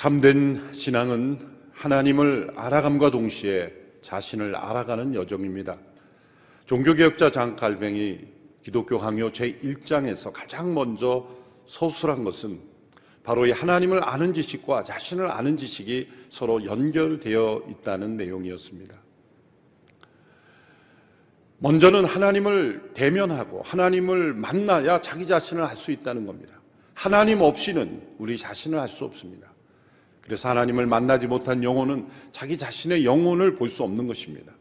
참된 신앙은 하나님을 알아감과 동시에 자신을 알아가는 여정입니다. 종교개혁자 장 칼뱅이 기독교 강요 제1장에서 가장 먼저 서술한 것은 바로 이 하나님을 아는 지식과 자신을 아는 지식이 서로 연결되어 있다는 내용이었습니다. 먼저는 하나님을 대면하고 하나님을 만나야 자기 자신을 알 수 있다는 겁니다. 하나님 없이는 우리 자신을 알 수 없습니다. 그래서 하나님을 만나지 못한 영혼은 자기 자신의 영혼을 볼 수 없는 것입니다.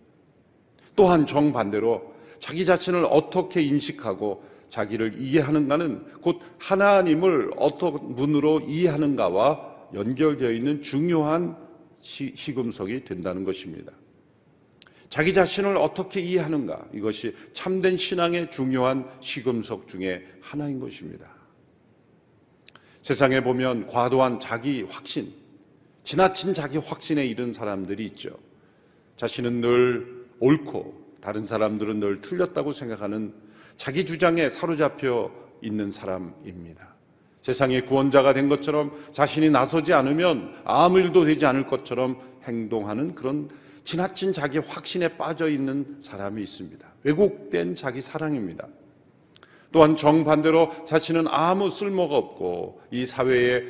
또한 정반대로 자기 자신을 어떻게 인식하고 자기를 이해하는가는 곧 하나님을 어떤 문으로 이해하는가와 연결되어 있는 중요한 시, 시금석이 된다는 것입니다. 자기 자신을 어떻게 이해하는가 이것이 참된 신앙의 중요한 시금석 중에 하나인 것입니다. 세상에 보면 과도한 자기 확신, 지나친 자기 확신에 이른 사람들이 있죠. 자신은 늘 옳고 다른 사람들은 늘 틀렸다고 생각하는 자기 주장에 사로잡혀 있는 사람입니다. 세상의 구원자가 된 것처럼 자신이 나서지 않으면 아무 일도 되지 않을 것처럼 행동하는 그런 지나친 자기 확신에 빠져 있는 사람이 있습니다. 왜곡된 자기 사랑입니다. 또한 정반대로 자신은 아무 쓸모가 없고 이 사회에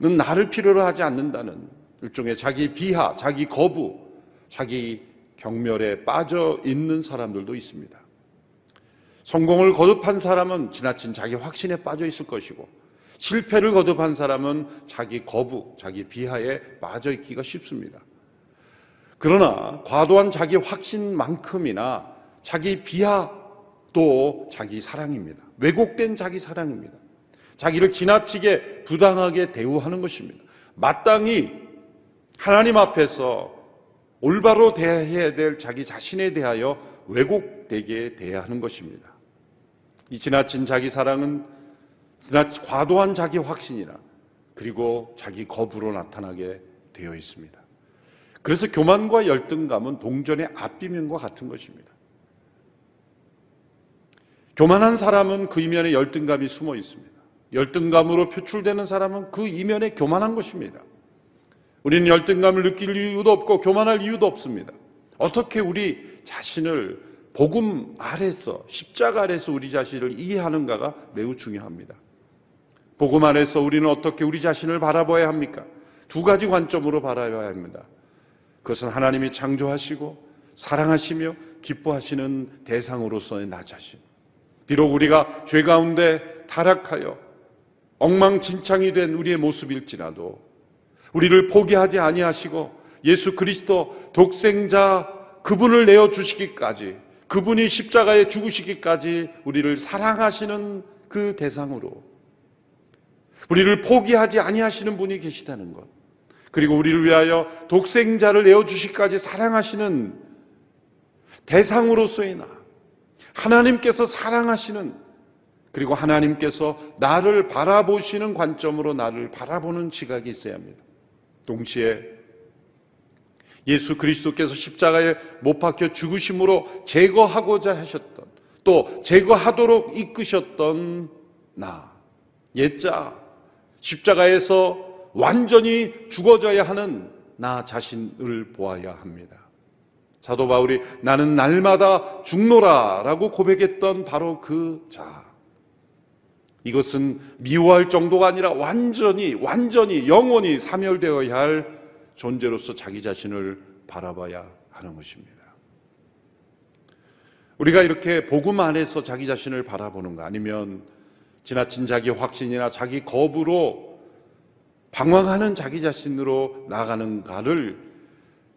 는 나를 필요로 하지 않는다는 일종의 자기 비하, 자기 거부, 자기 경멸에 빠져 있는 사람들도 있습니다. 성공을 거듭한 사람은 지나친 자기 확신에 빠져 있을 것이고 실패를 거듭한 사람은 자기 거부, 자기 비하에 빠져 있기가 쉽습니다. 그러나 과도한 자기 확신만큼이나 자기 비하도 자기 사랑입니다. 왜곡된 자기 사랑입니다. 자기를 지나치게 부당하게 대우하는 것입니다. 마땅히 하나님 앞에서 올바로 대해야 될 자기 자신에 대하여 왜곡되게 대해야 하는 것입니다. 이 지나친 자기 사랑은 지나치 과도한 자기 확신이나 그리고 자기 거부로 나타나게 되어 있습니다. 그래서 교만과 열등감은 동전의 앞비면과 같은 것입니다. 교만한 사람은 그 이면에 열등감이 숨어 있습니다. 열등감으로 표출되는 사람은 그 이면에 교만한 것입니다. 우리는 열등감을 느낄 이유도 없고 교만할 이유도 없습니다. 어떻게 우리 자신을 복음 아래서 십자가 아래서 우리 자신을 이해하는가가 매우 중요합니다. 복음 안에서 우리는 어떻게 우리 자신을 바라봐야 합니까? 두 가지 관점으로 바라봐야 합니다. 그것은 하나님이 창조하시고 사랑하시며 기뻐하시는 대상으로서의 나 자신. 비록 우리가 죄 가운데 타락하여 엉망진창이 된 우리의 모습일지라도 우리를 포기하지 아니하시고 예수 그리스도 독생자 그분을 내어 주시기까지 그분이 십자가에 죽으시기까지 우리를 사랑하시는 그 대상으로 우리를 포기하지 아니하시는 분이 계시다는 것. 그리고 우리를 위하여 독생자를 내어 주시기까지 사랑하시는 대상으로서의 나. 하나님께서 사랑하시는 그리고 하나님께서 나를 바라보시는 관점으로 나를 바라보는 지각이 있어야 합니다. 동시에 예수 그리스도께서 십자가에 못 박혀 죽으심으로 제거하고자 하셨던 또 제거하도록 이끄셨던 나 옛자 십자가에서 완전히 죽어져야 하는 나 자신을 보아야 합니다. 사도 바울이 나는 날마다 죽노라라고 고백했던 바로 그 자. 이것은 미워할 정도가 아니라 완전히, 완전히, 영원히 사멸되어야 할 존재로서 자기 자신을 바라봐야 하는 것입니다. 우리가 이렇게 복음 안에서 자기 자신을 바라보는가 아니면 지나친 자기 확신이나 자기 거부로 방황하는 자기 자신으로 나가는가를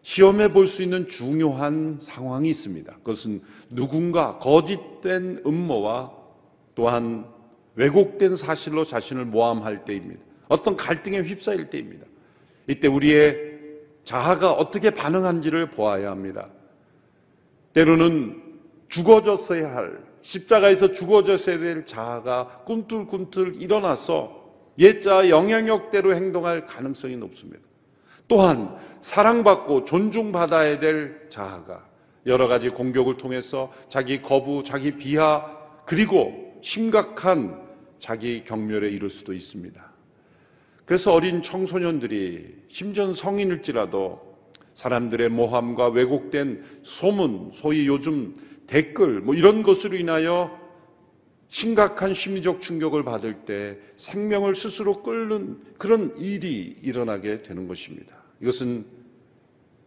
시험해 볼 수 있는 중요한 상황이 있습니다. 그것은 누군가 거짓된 음모와 또한 왜곡된 사실로 자신을 모함할 때입니다. 어떤 갈등에 휩싸일 때입니다. 이때 우리의 자아가 어떻게 반응한지를 보아야 합니다. 때로는 죽어졌어야 할, 십자가에서 죽어졌어야 될 자아가 꿈틀꿈틀 일어나서 옛자 영향력대로 행동할 가능성이 높습니다. 또한 사랑받고 존중받아야 될 자아가 여러 가지 공격을 통해서 자기 거부, 자기 비하, 그리고 심각한 자기 경멸에 이를 수도 있습니다. 그래서 어린 청소년들이 심지어 성인일지라도 사람들의 모함과 왜곡된 소문, 소위 요즘 댓글, 뭐 이런 것으로 인하여 심각한 심리적 충격을 받을 때 생명을 스스로 끌는 그런 일이 일어나게 되는 것입니다. 이것은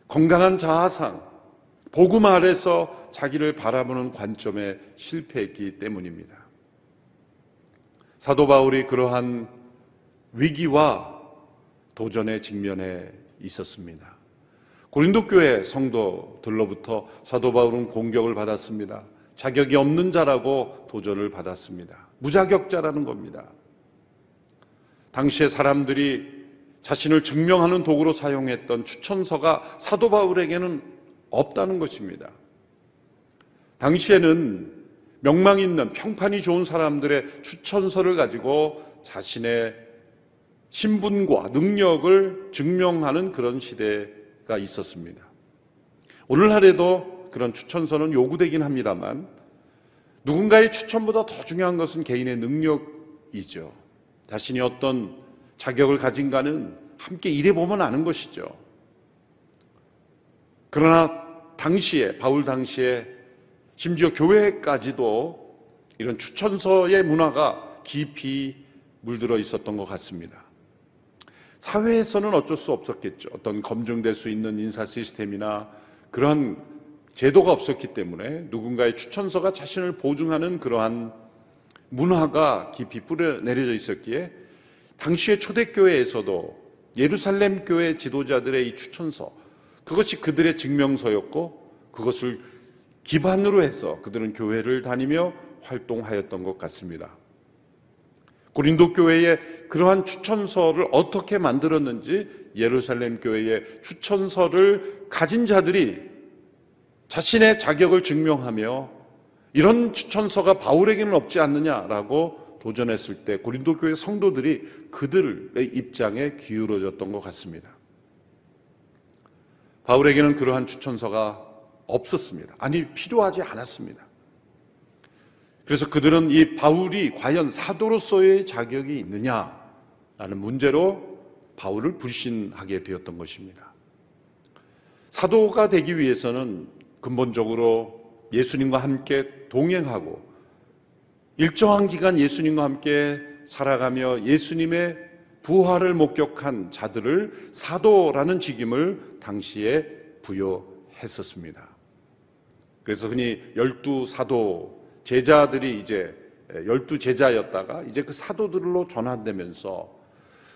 건강한 자아상, 복음 아래서 자기를 바라보는 관점에 실패했기 때문입니다. 사도 바울이 그러한 위기와 도전에 직면해 있었습니다. 고린도 교회 성도들로부터 사도 바울은 공격을 받았습니다. 자격이 없는 자라고 도전을 받았습니다. 무자격자라는 겁니다. 당시에 사람들이 자신을 증명하는 도구로 사용했던 추천서가 사도 바울에게는 없다는 것입니다. 당시에는 명망 있는 평판이 좋은 사람들의 추천서를 가지고 자신의 신분과 능력을 증명하는 그런 시대가 있었습니다. 오늘날에도 그런 추천서는 요구되긴 합니다만 누군가의 추천보다 더 중요한 것은 개인의 능력이죠. 자신이 어떤 자격을 가진가는 함께 일해보면 아는 것이죠. 그러나 당시에, 바울 당시에 심지어 교회까지도 이런 추천서의 문화가 깊이 물들어 있었던 것 같습니다. 사회에서는 어쩔 수 없었겠죠. 어떤 검증될 수 있는 인사 시스템이나 그러한 제도가 없었기 때문에 누군가의 추천서가 자신을 보증하는 그러한 문화가 깊이 뿌려 내려져 있었기에 당시의 초대교회에서도 예루살렘 교회 지도자들의 이 추천서 그것이 그들의 증명서였고 그것을 기반으로 해서 그들은 교회를 다니며 활동하였던 것 같습니다. 고린도 교회의 그러한 추천서를 어떻게 만들었는지 예루살렘 교회의 추천서를 가진 자들이 자신의 자격을 증명하며 이런 추천서가 바울에게는 없지 않느냐라고 도전했을 때 고린도 교회 성도들이 그들의 입장에 기울어졌던 것 같습니다. 바울에게는 그러한 추천서가 없었습니다. 아니 필요하지 않았습니다. 그래서 그들은 이 바울이 과연 사도로서의 자격이 있느냐라는 문제로 바울을 불신하게 되었던 것입니다. 사도가 되기 위해서는 근본적으로 예수님과 함께 동행하고 일정한 기간 예수님과 함께 살아가며 예수님의 부활을 목격한 자들을 사도라는 직임을 당시에 부여했었습니다. 그래서 흔히 열두 사도 제자들이 이제 열두 제자였다가 이제 그 사도들로 전환되면서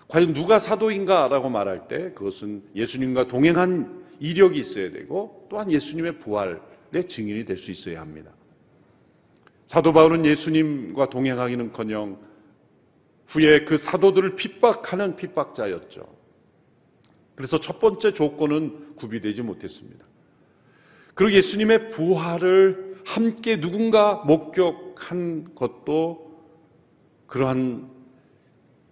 과연 누가 사도인가라고 말할 때 그것은 예수님과 동행한 이력이 있어야 되고 또한 예수님의 부활의 증인이 될 수 있어야 합니다. 사도 바울은 예수님과 동행하기는커녕 후에 그 사도들을 핍박하는 핍박자였죠. 그래서 첫 번째 조건은 구비되지 못했습니다. 그리고 예수님의 부활을 함께 누군가 목격한 것도 그러한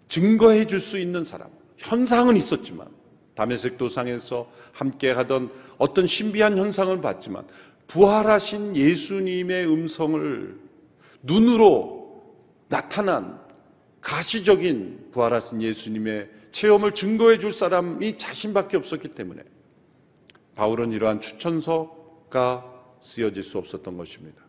증거해 줄 수 있는 사람. 현상은 있었지만, 담에색 도상에서 함께 하던 어떤 신비한 현상을 봤지만, 부활하신 예수님의 음성을 눈으로 나타난 가시적인 부활하신 예수님의 체험을 증거해 줄 사람이 자신밖에 없었기 때문에 바울은 이러한 추천서 가 쓰여질 수 없었던 것입니다.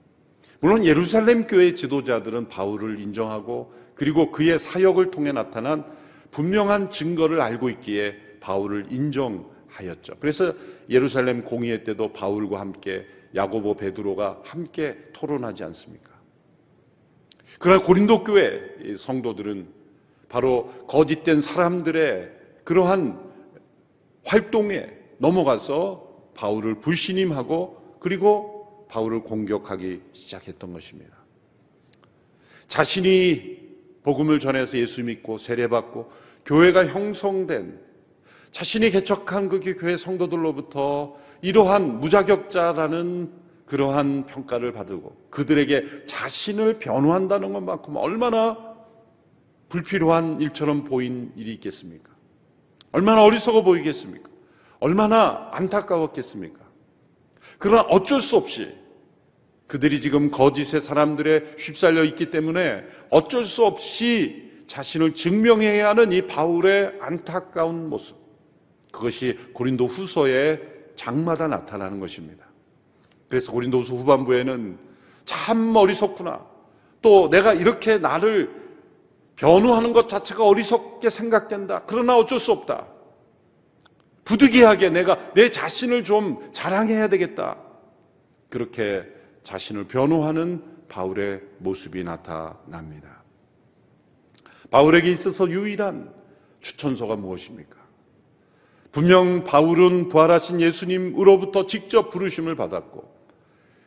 물론 예루살렘 교회 지도자들은 바울을 인정하고 그리고 그의 사역을 통해 나타난 분명한 증거를 알고 있기에 바울을 인정하였죠. 그래서 예루살렘 공의회 때도 바울과 함께 야고보 베드로가 함께 토론하지 않습니까? 그러나 고린도 교회 성도들은 바로 거짓된 사람들의 그러한 활동에 넘어가서 바울을 불신임하고 그리고 바울을 공격하기 시작했던 것입니다. 자신이 복음을 전해서 예수 믿고 세례받고 교회가 형성된 자신이 개척한 그 교회 성도들로부터 이러한 무자격자라는 그러한 평가를 받고 그들에게 자신을 변호한다는 것만큼 얼마나 불필요한 일처럼 보인 일이 있겠습니까? 얼마나 어리석어 보이겠습니까? 얼마나 안타까웠겠습니까? 그러나 어쩔 수 없이 그들이 지금 거짓의 사람들에 휩쓸려 있기 때문에 어쩔 수 없이 자신을 증명해야 하는 이 바울의 안타까운 모습. 그것이 고린도 후서의 장마다 나타나는 것입니다. 그래서 고린도서 후반부에는 참 어리석구나. 또 내가 이렇게 나를 변호하는 것 자체가 어리석게 생각된다. 그러나 어쩔 수 없다. 부득이하게 내가 내 자신을 좀 자랑해야 되겠다. 그렇게 자신을 변호하는 바울의 모습이 나타납니다. 바울에게 있어서 유일한 추천서가 무엇입니까? 분명 바울은 부활하신 예수님으로부터 직접 부르심을 받았고,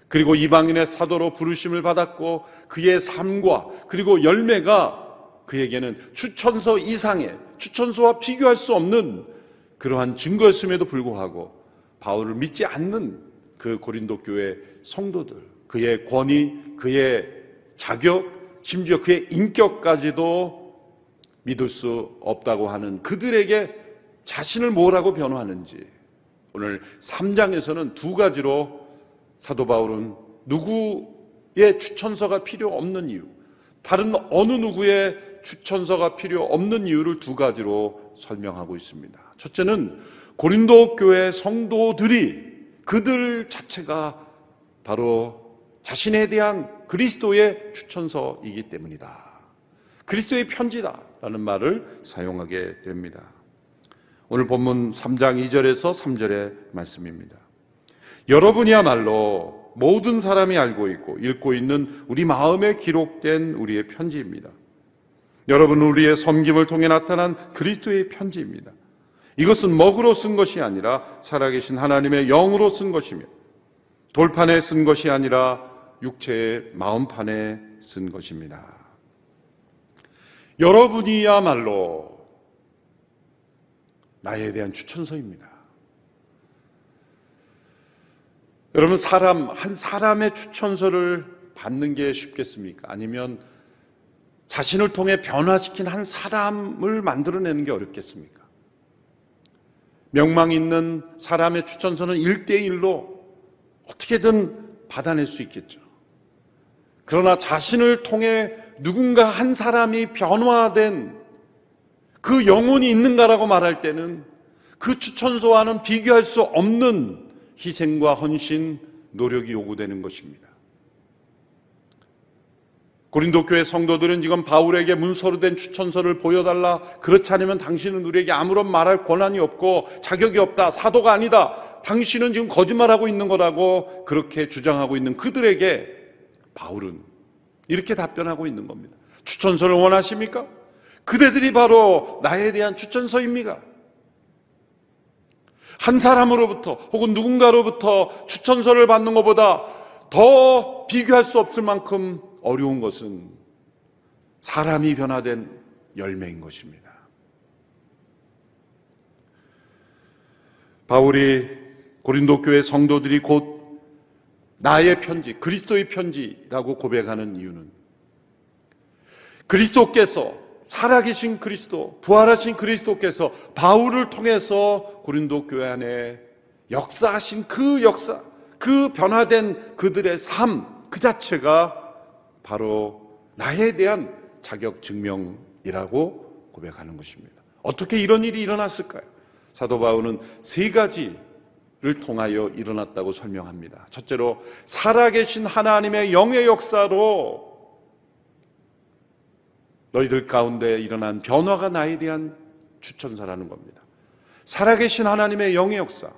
그리고 이방인의 사도로 부르심을 받았고, 그의 삶과 그리고 열매가 그에게는 추천서 이상의 추천서와 비교할 수 없는 그러한 증거였음에도 불구하고 바울을 믿지 않는 그 고린도 교회 성도들, 그의 권위, 그의 자격, 심지어 그의 인격까지도 믿을 수 없다고 하는 그들에게 자신을 뭐라고 변호하는지 오늘 3장에서는 두 가지로 사도 바울은 누구의 추천서가 필요 없는 이유, 다른 어느 누구의 추천서가 필요 없는 이유를 두 가지로 설명하고 있습니다. 첫째는 고린도 교회 성도들이 그들 자체가 바로 자신에 대한 그리스도의 추천서이기 때문이다. 그리스도의 편지다라는 말을 사용하게 됩니다. 오늘 본문 3장 2절에서 3절의 말씀입니다. 여러분이야말로 모든 사람이 알고 있고 읽고 있는 우리 마음에 기록된 우리의 편지입니다. 여러분 우리의 섬김을 통해 나타난 그리스도의 편지입니다. 이것은 먹으로 쓴 것이 아니라 살아계신 하나님의 영으로 쓴 것이며 돌판에 쓴 것이 아니라 육체의 마음판에 쓴 것입니다. 여러분이야말로 나에 대한 추천서입니다. 여러분 사람 한 사람의 추천서를 받는 게 쉽겠습니까? 아니면 자신을 통해 변화시킨 한 사람을 만들어내는 게 어렵겠습니까? 명망 있는 사람의 추천서는 일대일로 어떻게든 받아낼 수 있겠죠. 그러나 자신을 통해 누군가 한 사람이 변화된 그 영혼이 있는가라고 말할 때는 그 추천서와는 비교할 수 없는 희생과 헌신, 노력이 요구되는 것입니다. 고린도 교회 성도들은 지금 바울에게 문서로 된 추천서를 보여달라. 그렇지 않으면 당신은 우리에게 아무런 말할 권한이 없고 자격이 없다. 사도가 아니다. 당신은 지금 거짓말하고 있는 거라고 그렇게 주장하고 있는 그들에게 바울은 이렇게 답변하고 있는 겁니다. 추천서를 원하십니까? 그대들이 바로 나에 대한 추천서입니다. 한 사람으로부터 혹은 누군가로부터 추천서를 받는 것보다 더 비교할 수 없을 만큼 어려운 것은 사람이 변화된 열매인 것입니다. 바울이 고린도 교회 성도들이 곧 나의 편지, 그리스도의 편지라고 고백하는 이유는 그리스도께서 살아계신 그리스도, 부활하신 그리스도께서 바울을 통해서 고린도 교회 안에 역사하신 그 역사, 그 변화된 그들의 삶, 그 자체가 바로 나에 대한 자격 증명이라고 고백하는 것입니다. 어떻게 이런 일이 일어났을까요? 사도 바울은 세 가지를 통하여 일어났다고 설명합니다. 첫째로 살아계신 하나님의 영의 역사로 너희들 가운데 일어난 변화가 나에 대한 추천사라는 겁니다. 살아계신 하나님의 영의 역사.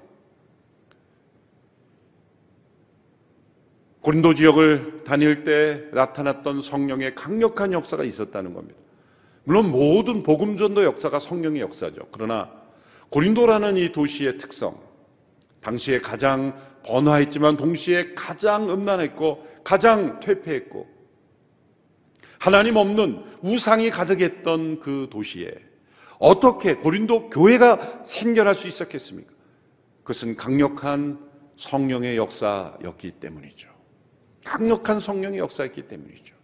고린도 지역을 다닐 때 나타났던 성령의 강력한 역사가 있었다는 겁니다. 물론 모든 복음 전도 역사가 성령의 역사죠. 그러나 고린도라는 이 도시의 특성, 당시에 가장 번화했지만 동시에 가장 음란했고 가장 퇴폐했고 하나님 없는 우상이 가득했던 그 도시에 어떻게 고린도 교회가 생겨날 수 있었겠습니까? 그것은 강력한 성령의 역사였기 때문이죠. 강력한 성령의 역사였기 때문이죠.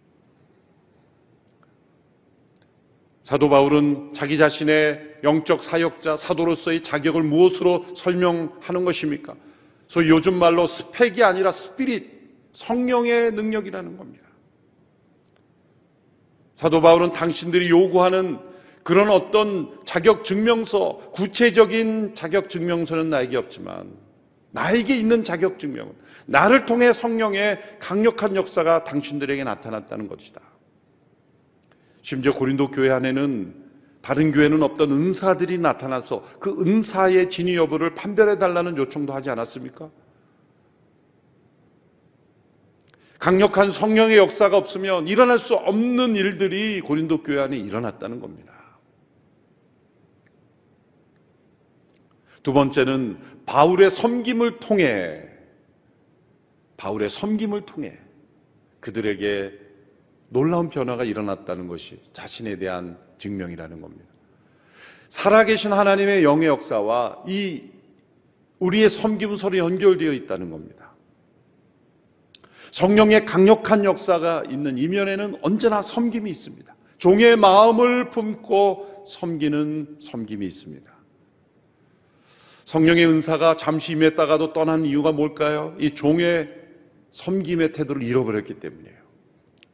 사도 바울은 자기 자신의 영적 사역자, 사도로서의 자격을 무엇으로 설명하는 것입니까? 소위 요즘 말로 스펙이 아니라 스피릿, 성령의 능력이라는 겁니다. 사도 바울은 당신들이 요구하는 그런 어떤 자격 증명서, 구체적인 자격 증명서는 나에게 없지만 나에게 있는 자격 증명은 나를 통해 성령의 강력한 역사가 당신들에게 나타났다는 것이다. 심지어 고린도 교회 안에는 다른 교회는 없던 은사들이 나타나서 그 은사의 진위 여부를 판별해 달라는 요청도 하지 않았습니까? 강력한 성령의 역사가 없으면 일어날 수 없는 일들이 고린도 교회 안에 일어났다는 겁니다. 두 번째는 바울의 섬김을 통해 바울의 섬김을 통해 그들에게 놀라운 변화가 일어났다는 것이 자신에 대한 증명이라는 겁니다. 살아계신 하나님의 영의 역사와 이 우리의 섬김은 서로 연결되어 있다는 겁니다. 성령의 강력한 역사가 있는 이면에는 언제나 섬김이 있습니다. 종의 마음을 품고 섬기는 섬김이 있습니다. 성령의 은사가 잠시 임했다가도 떠난 이유가 뭘까요? 이 종의 섬김의 태도를 잃어버렸기 때문이에요.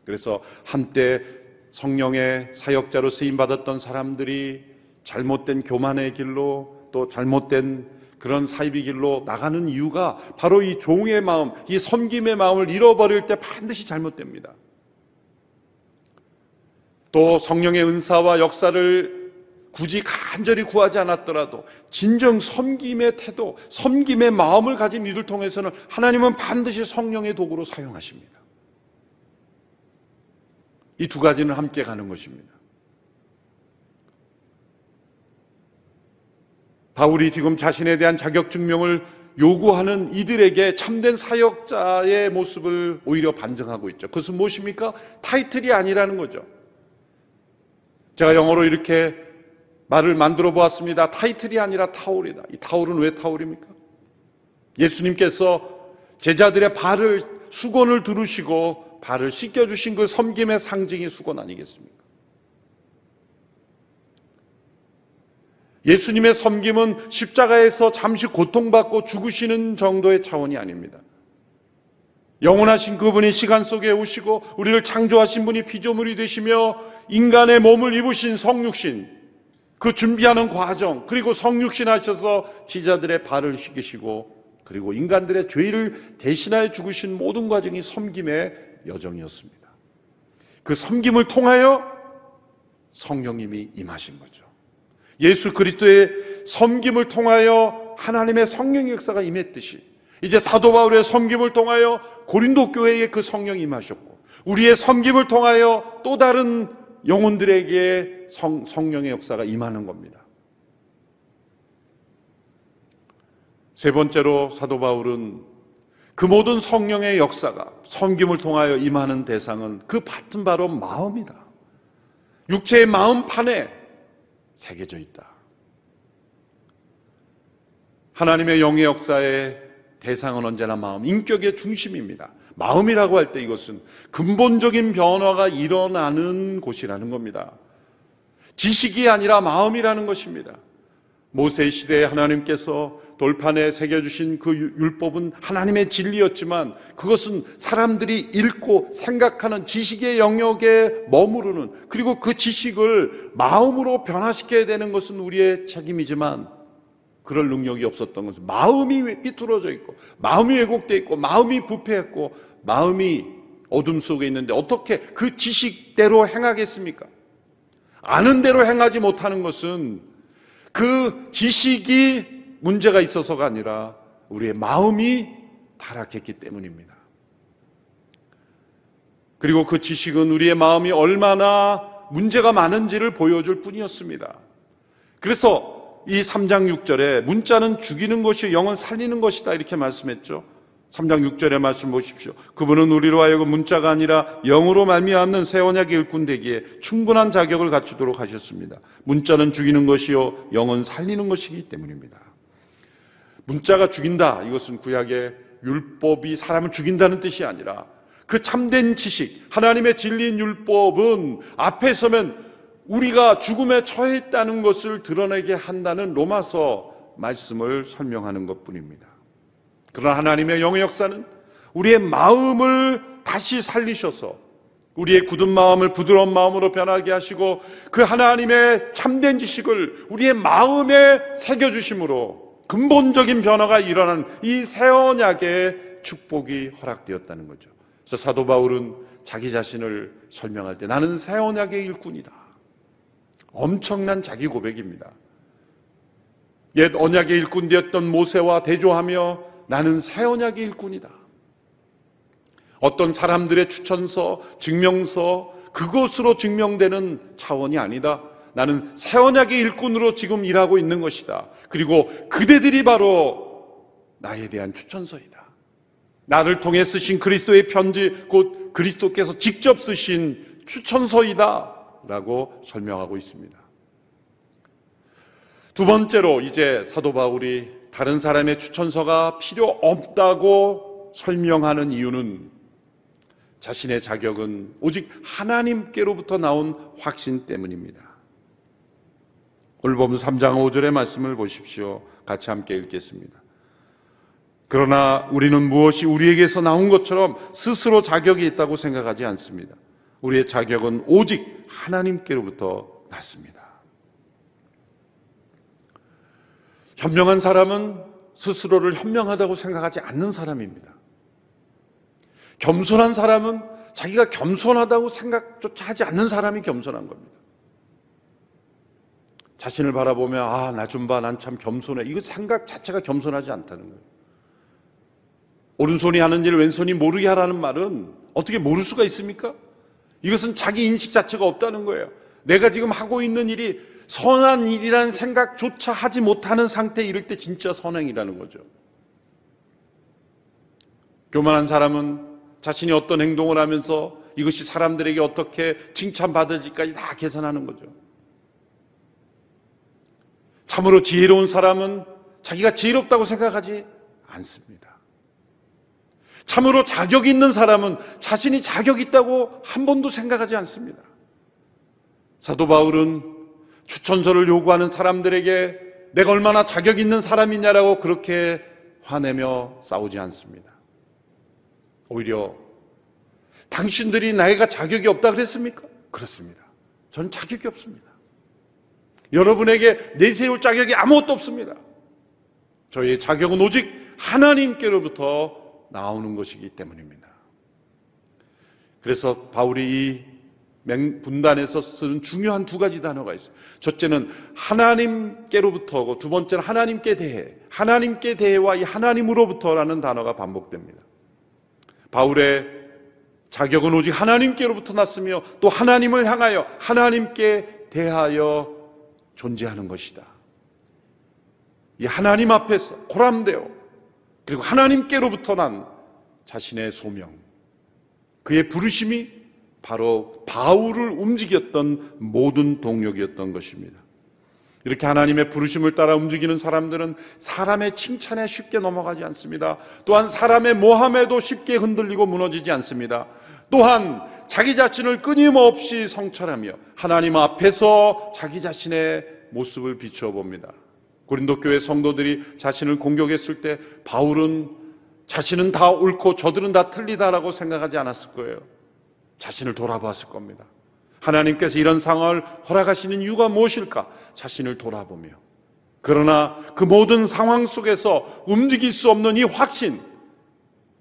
그래서 한때 성령의 사역자로 쓰임 받았던 사람들이 잘못된 교만의 길로 또 잘못된 그런 사입의 길로 나가는 이유가 바로 이 종의 마음, 이 섬김의 마음을 잃어버릴 때 반드시 잘못됩니다. 또 성령의 은사와 역사를 굳이 간절히 구하지 않았더라도 진정 섬김의 태도, 섬김의 마음을 가진 이들 통해서는 하나님은 반드시 성령의 도구로 사용하십니다. 이 두 가지는 함께 가는 것입니다. 바울이 지금 자신에 대한 자격 증명을 요구하는 이들에게 참된 사역자의 모습을 오히려 반증하고 있죠. 그것은 무엇입니까? 타이틀이 아니라는 거죠. 제가 영어로 이렇게 말을 만들어 보았습니다. 타이틀이 아니라 타올이다. 이 타올은 왜 타올입니까? 예수님께서 제자들의 발을 수건을 두르시고 발을 씻겨 주신 그 섬김의 상징이 수건 아니겠습니까? 예수님의 섬김은 십자가에서 잠시 고통받고 죽으시는 정도의 차원이 아닙니다. 영원하신 그분이 시간 속에 오시고 우리를 창조하신 분이 피조물이 되시며 인간의 몸을 입으신 성육신 그 준비하는 과정, 그리고 성육신 하셔서 지자들의 발을 씻기시고, 그리고 인간들의 죄를 대신하여 죽으신 모든 과정이 섬김의 여정이었습니다. 그 섬김을 통하여 성령님이 임하신 거죠. 예수 그리스도의 섬김을 통하여 하나님의 성령의 역사가 임했듯이 이제 사도 바울의 섬김을 통하여 고린도 교회에 그 성령이 임하셨고 우리의 섬김을 통하여 또 다른 영혼들에게 성, 성령의 역사가 임하는 겁니다. 세 번째로 사도 바울은 그 모든 성령의 역사가 섬김을 통하여 임하는 대상은 그 같은 바로 마음이다. 육체의 마음판에 새겨져 있다. 하나님의 영의 역사의 대상은 언제나 마음, 인격의 중심입니다. 마음이라고 할 때 이것은 근본적인 변화가 일어나는 곳이라는 겁니다. 지식이 아니라 마음이라는 것입니다. 모세 시대에 하나님께서 돌판에 새겨주신 그 율법은 하나님의 진리였지만 그것은 사람들이 읽고 생각하는 지식의 영역에 머무르는 그리고 그 지식을 마음으로 변화시켜야 되는 것은 우리의 책임이지만 그럴 능력이 없었던 것은 마음이 삐뚤어져 있고 마음이 왜곡돼 있고 마음이 부패했고 마음이 어둠 속에 있는데 어떻게 그 지식대로 행하겠습니까? 아는 대로 행하지 못하는 것은 그 지식이 문제가 있어서가 아니라 우리의 마음이 타락했기 때문입니다. 그리고 그 지식은 우리의 마음이 얼마나 문제가 많은지를 보여줄 뿐이었습니다. 그래서 이 3장 6절에 문자는 죽이는 것이 영은 살리는 것이다 이렇게 말씀했죠. 3장 6절의 말씀 보십시오. 그분은 우리로 하여금 문자가 아니라 영으로 말미암는 새 언약의 일꾼 되기에 충분한 자격을 갖추도록 하셨습니다. 문자는 죽이는 것이요 영은 살리는 것이기 때문입니다. 문자가 죽인다. 이것은 구약의 율법이 사람을 죽인다는 뜻이 아니라 그 참된 지식, 하나님의 진리인 율법은 앞에 서면 우리가 죽음에 처해 있다는 것을 드러내게 한다는 로마서 말씀을 설명하는 것 뿐입니다. 그러나 하나님의 영의 역사는 우리의 마음을 다시 살리셔서 우리의 굳은 마음을 부드러운 마음으로 변하게 하시고 그 하나님의 참된 지식을 우리의 마음에 새겨주심으로 근본적인 변화가 일어난 이 새 언약의 축복이 허락되었다는 거죠. 그래서 사도 바울은 자기 자신을 설명할 때 나는 새 언약의 일꾼이다. 엄청난 자기 고백입니다. 옛 언약의 일꾼 되었던 모세와 대조하며 나는 새 언약의 일꾼이다. 어떤 사람들의 추천서, 증명서, 그것으로 증명되는 차원이 아니다. 나는 새 언약의 일꾼으로 지금 일하고 있는 것이다. 그리고 그대들이 바로 나에 대한 추천서이다. 나를 통해 쓰신 그리스도의 편지, 곧 그리스도께서 직접 쓰신 추천서이다. 라고 설명하고 있습니다. 두 번째로 이제 사도 바울이 다른 사람의 추천서가 필요 없다고 설명하는 이유는 자신의 자격은 오직 하나님께로부터 나온 확신 때문입니다. 오늘 보면 3장 5절의 말씀을 보십시오. 같이 함께 읽겠습니다. 그러나 우리는 무엇이 우리에게서 나온 것처럼 스스로 자격이 있다고 생각하지 않습니다. 우리의 자격은 오직 하나님께로부터 났습니다. 현명한 사람은 스스로를 현명하다고 생각하지 않는 사람입니다. 겸손한 사람은 자기가 겸손하다고 생각조차 하지 않는 사람이 겸손한 겁니다. 자신을 바라보며 아, 나 좀 봐. 난 참 겸손해. 이거 생각 자체가 겸손하지 않다는 거예요. 오른손이 하는 일 왼손이 모르게 하라는 말은 어떻게 모를 수가 있습니까? 이것은 자기 인식 자체가 없다는 거예요. 내가 지금 하고 있는 일이 선한 일이라는 생각조차 하지 못하는 상태에 이를 때 진짜 선행이라는 거죠. 교만한 사람은 자신이 어떤 행동을 하면서 이것이 사람들에게 어떻게 칭찬받을지까지 다 계산하는 거죠. 참으로 지혜로운 사람은 자기가 지혜롭다고 생각하지 않습니다. 참으로 자격 있는 사람은 자신이 자격 있다고 한 번도 생각하지 않습니다. 사도 바울은 추천서를 요구하는 사람들에게 내가 얼마나 자격 있는 사람이냐라고 그렇게 화내며 싸우지 않습니다. 오히려 당신들이 나이가 자격이 없다 그랬습니까? 그렇습니다. 전 자격이 없습니다. 여러분에게 내세울 자격이 아무것도 없습니다. 저희의 자격은 오직 하나님께로부터 나오는 것이기 때문입니다. 그래서 바울이 이 분단에서 쓰는 중요한 두 가지 단어가 있어요. 첫째는 하나님께로부터고 두 번째는 하나님께 대해, 하나님께 대해와 이 하나님으로부터라는 단어가 반복됩니다. 바울의 자격은 오직 하나님께로부터 났으며 또 하나님을 향하여 하나님께 대하여 존재하는 것이다. 이 하나님 앞에서 고람되어 그리고 하나님께로부터 난 자신의 소명, 그의 부르심이 바로 바울을 움직였던 모든 동력이었던 것입니다. 이렇게 하나님의 부르심을 따라 움직이는 사람들은 사람의 칭찬에 쉽게 넘어가지 않습니다. 또한 사람의 모함에도 쉽게 흔들리고 무너지지 않습니다. 또한 자기 자신을 끊임없이 성찰하며 하나님 앞에서 자기 자신의 모습을 비추어 봅니다. 고린도 교회 성도들이 자신을 공격했을 때 바울은 자신은 다 옳고 저들은 다 틀리다라고 생각하지 않았을 거예요. 자신을 돌아보았을 겁니다. 하나님께서 이런 상황을 허락하시는 이유가 무엇일까? 자신을 돌아보며. 그러나 그 모든 상황 속에서 움직일 수 없는 이 확신,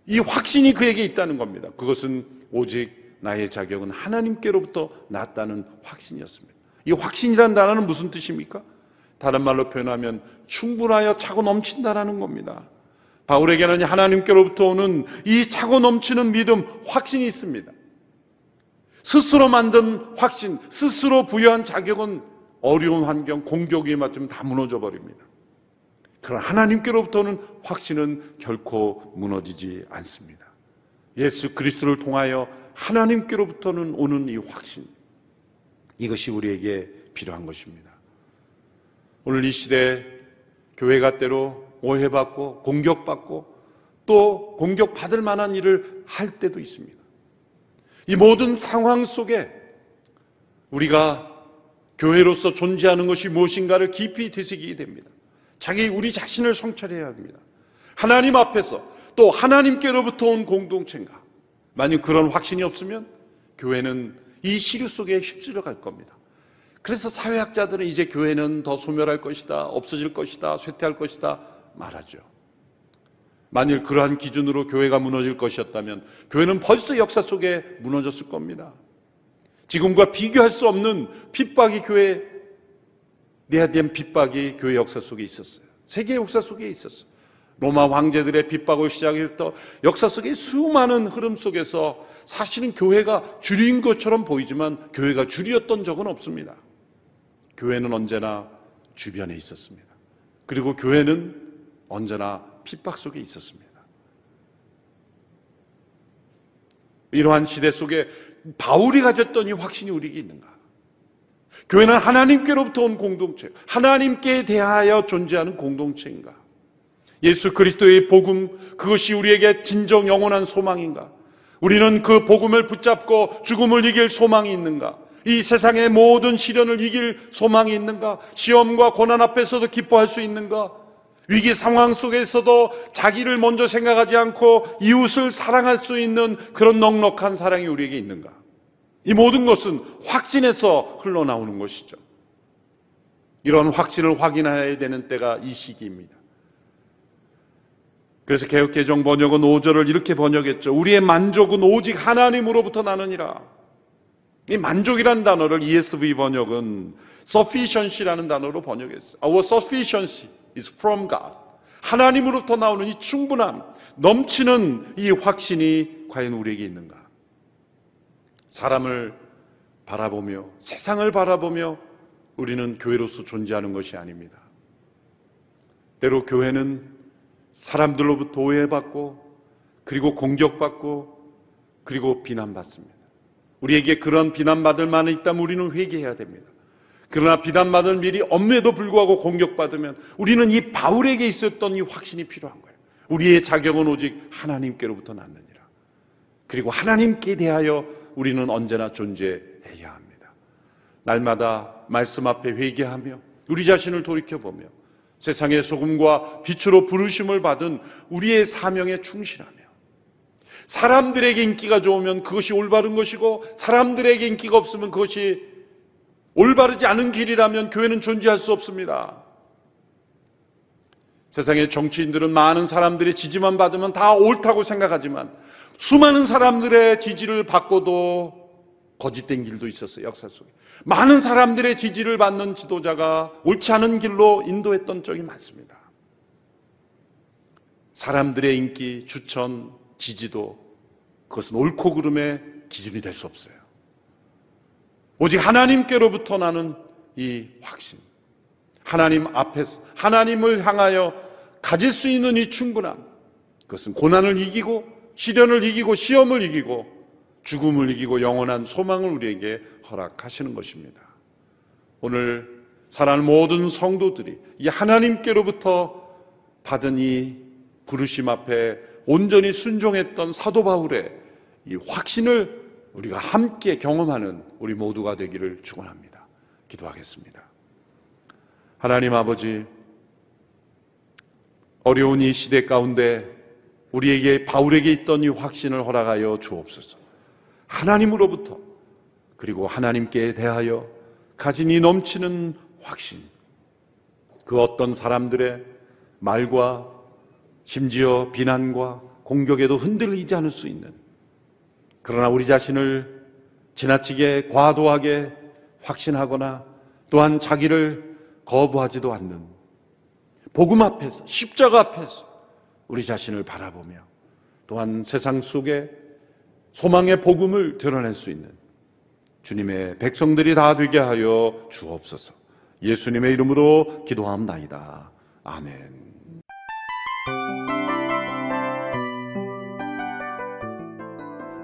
이 확신이 그에게 있다는 겁니다. 그것은 오직 나의 자격은 하나님께로부터 났다는 확신이었습니다. 이 확신이란 단어는 무슨 뜻입니까? 다른 말로 표현하면 충분하여 차고 넘친다라는 겁니다. 바울에게는 하나님께로부터 오는 이 차고 넘치는 믿음, 확신이 있습니다. 스스로 만든 확신, 스스로 부여한 자격은 어려운 환경, 공격에 맞으면 다 무너져 버립니다. 그러나 하나님께로부터는 확신은 결코 무너지지 않습니다. 예수 그리스도를 통하여 하나님께로부터는 오는 이 확신, 이것이 우리에게 필요한 것입니다. 오늘 이 시대 교회가 때로 오해받고 공격받고 또 공격받을 만한 일을 할 때도 있습니다. 이 모든 상황 속에 우리가 교회로서 존재하는 것이 무엇인가를 깊이 되새기게 됩니다. 자기 우리 자신을 성찰해야 합니다. 하나님 앞에서 또 하나님께로부터 온 공동체인가? 만약 그런 확신이 없으면 교회는 이 시류 속에 휩쓸려 갈 겁니다. 그래서 사회학자들은 이제 교회는 더 소멸할 것이다, 없어질 것이다, 쇠퇴할 것이다 말하죠. 만일 그러한 기준으로 교회가 무너질 것이었다면 교회는 벌써 역사 속에 무너졌을 겁니다. 지금과 비교할 수 없는 핍박이 교회 내야 된 핍박이 교회 역사 속에 있었어요. 세계 역사 속에 있었어요. 로마 황제들의 핍박을 시작했던 역사 속의 수많은 흐름 속에서 사실은 교회가 줄인 것처럼 보이지만 교회가 줄이었던 적은 없습니다. 교회는 언제나 주변에 있었습니다. 그리고 교회는 언제나 핍박 속에 있었습니다. 이러한 시대 속에 바울이 가졌던 이 확신이 우리에게 있는가? 교회는 하나님께로부터 온 공동체, 하나님께 대하여 존재하는 공동체인가? 예수 그리스도의 복음, 그것이 우리에게 진정 영원한 소망인가? 우리는 그 복음을 붙잡고 죽음을 이길 소망이 있는가? 이 세상의 모든 시련을 이길 소망이 있는가? 시험과 고난 앞에서도 기뻐할 수 있는가? 위기 상황 속에서도 자기를 먼저 생각하지 않고 이웃을 사랑할 수 있는 그런 넉넉한 사랑이 우리에게 있는가? 이 모든 것은 확신에서 흘러나오는 것이죠. 이런 확신을 확인해야 되는 때가 이 시기입니다. 그래서 개혁개정 번역은 5절을 이렇게 번역했죠. 우리의 만족은 오직 하나님으로부터 나느니라. 이 만족이라는 단어를 ESV 번역은 sufficiency라는 단어로 번역했어요. Our sufficiency is from God. 하나님으로부터 나오는 이 충분함, 넘치는 이 확신이 과연 우리에게 있는가? 사람을 바라보며 세상을 바라보며 우리는 교회로서 존재하는 것이 아닙니다. 때로 교회는 사람들로부터 오해받고 그리고 공격받고 그리고 비난받습니다. 우리에게 그런 비난받을 만은 있다면 우리는 회개해야 됩니다. 그러나 비난받을 일이 없음에도 불구하고 공격받으면 우리는 이 바울에게 있었던 이 확신이 필요한 거예요. 우리의 자격은 오직 하나님께로부터 났느니라. 그리고 하나님께 대하여 우리는 언제나 존재해야 합니다. 날마다 말씀 앞에 회개하며 우리 자신을 돌이켜보며 세상의 소금과 빛으로 부르심을 받은 우리의 사명에 충실하며 사람들에게 인기가 좋으면 그것이 올바른 것이고 사람들에게 인기가 없으면 그것이 올바르지 않은 길이라면 교회는 존재할 수 없습니다. 세상의 정치인들은 많은 사람들의 지지만 받으면 다 옳다고 생각하지만 수많은 사람들의 지지를 받고도 거짓된 길도 있었어요, 역사 속에. 많은 사람들의 지지를 받는 지도자가 옳지 않은 길로 인도했던 적이 많습니다. 사람들의 인기, 추천, 지지도 그것은 옳고 그름의 기준이 될 수 없어요. 오직 하나님께로부터 나는 이 확신. 하나님 앞에서, 하나님을 향하여 가질 수 있는 이 충분함. 그것은 고난을 이기고, 시련을 이기고, 시험을 이기고, 죽음을 이기고 영원한 소망을 우리에게 허락하시는 것입니다. 오늘 사랑하는 모든 성도들이 이 하나님께로부터 받은 이 부르심 앞에 온전히 순종했던 사도 바울의 이 확신을 우리가 함께 경험하는 우리 모두가 되기를 축원합니다. 기도하겠습니다. 하나님 아버지 어려운 이 시대 가운데 우리에게 바울에게 있던 이 확신을 허락하여 주옵소서. 하나님으로부터 그리고 하나님께 대하여 가진 이 넘치는 확신. 그 어떤 사람들의 말과 심지어 비난과 공격에도 흔들리지 않을 수 있는 그러나 우리 자신을 지나치게 과도하게 확신하거나 또한 자기를 거부하지도 않는 복음 앞에서 십자가 앞에서 우리 자신을 바라보며 또한 세상 속에 소망의 복음을 드러낼 수 있는 주님의 백성들이 다 되게 하여 주옵소서. 예수님의 이름으로 기도합나이다. 아멘.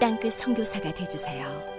땅끝 선교사가 되주세요.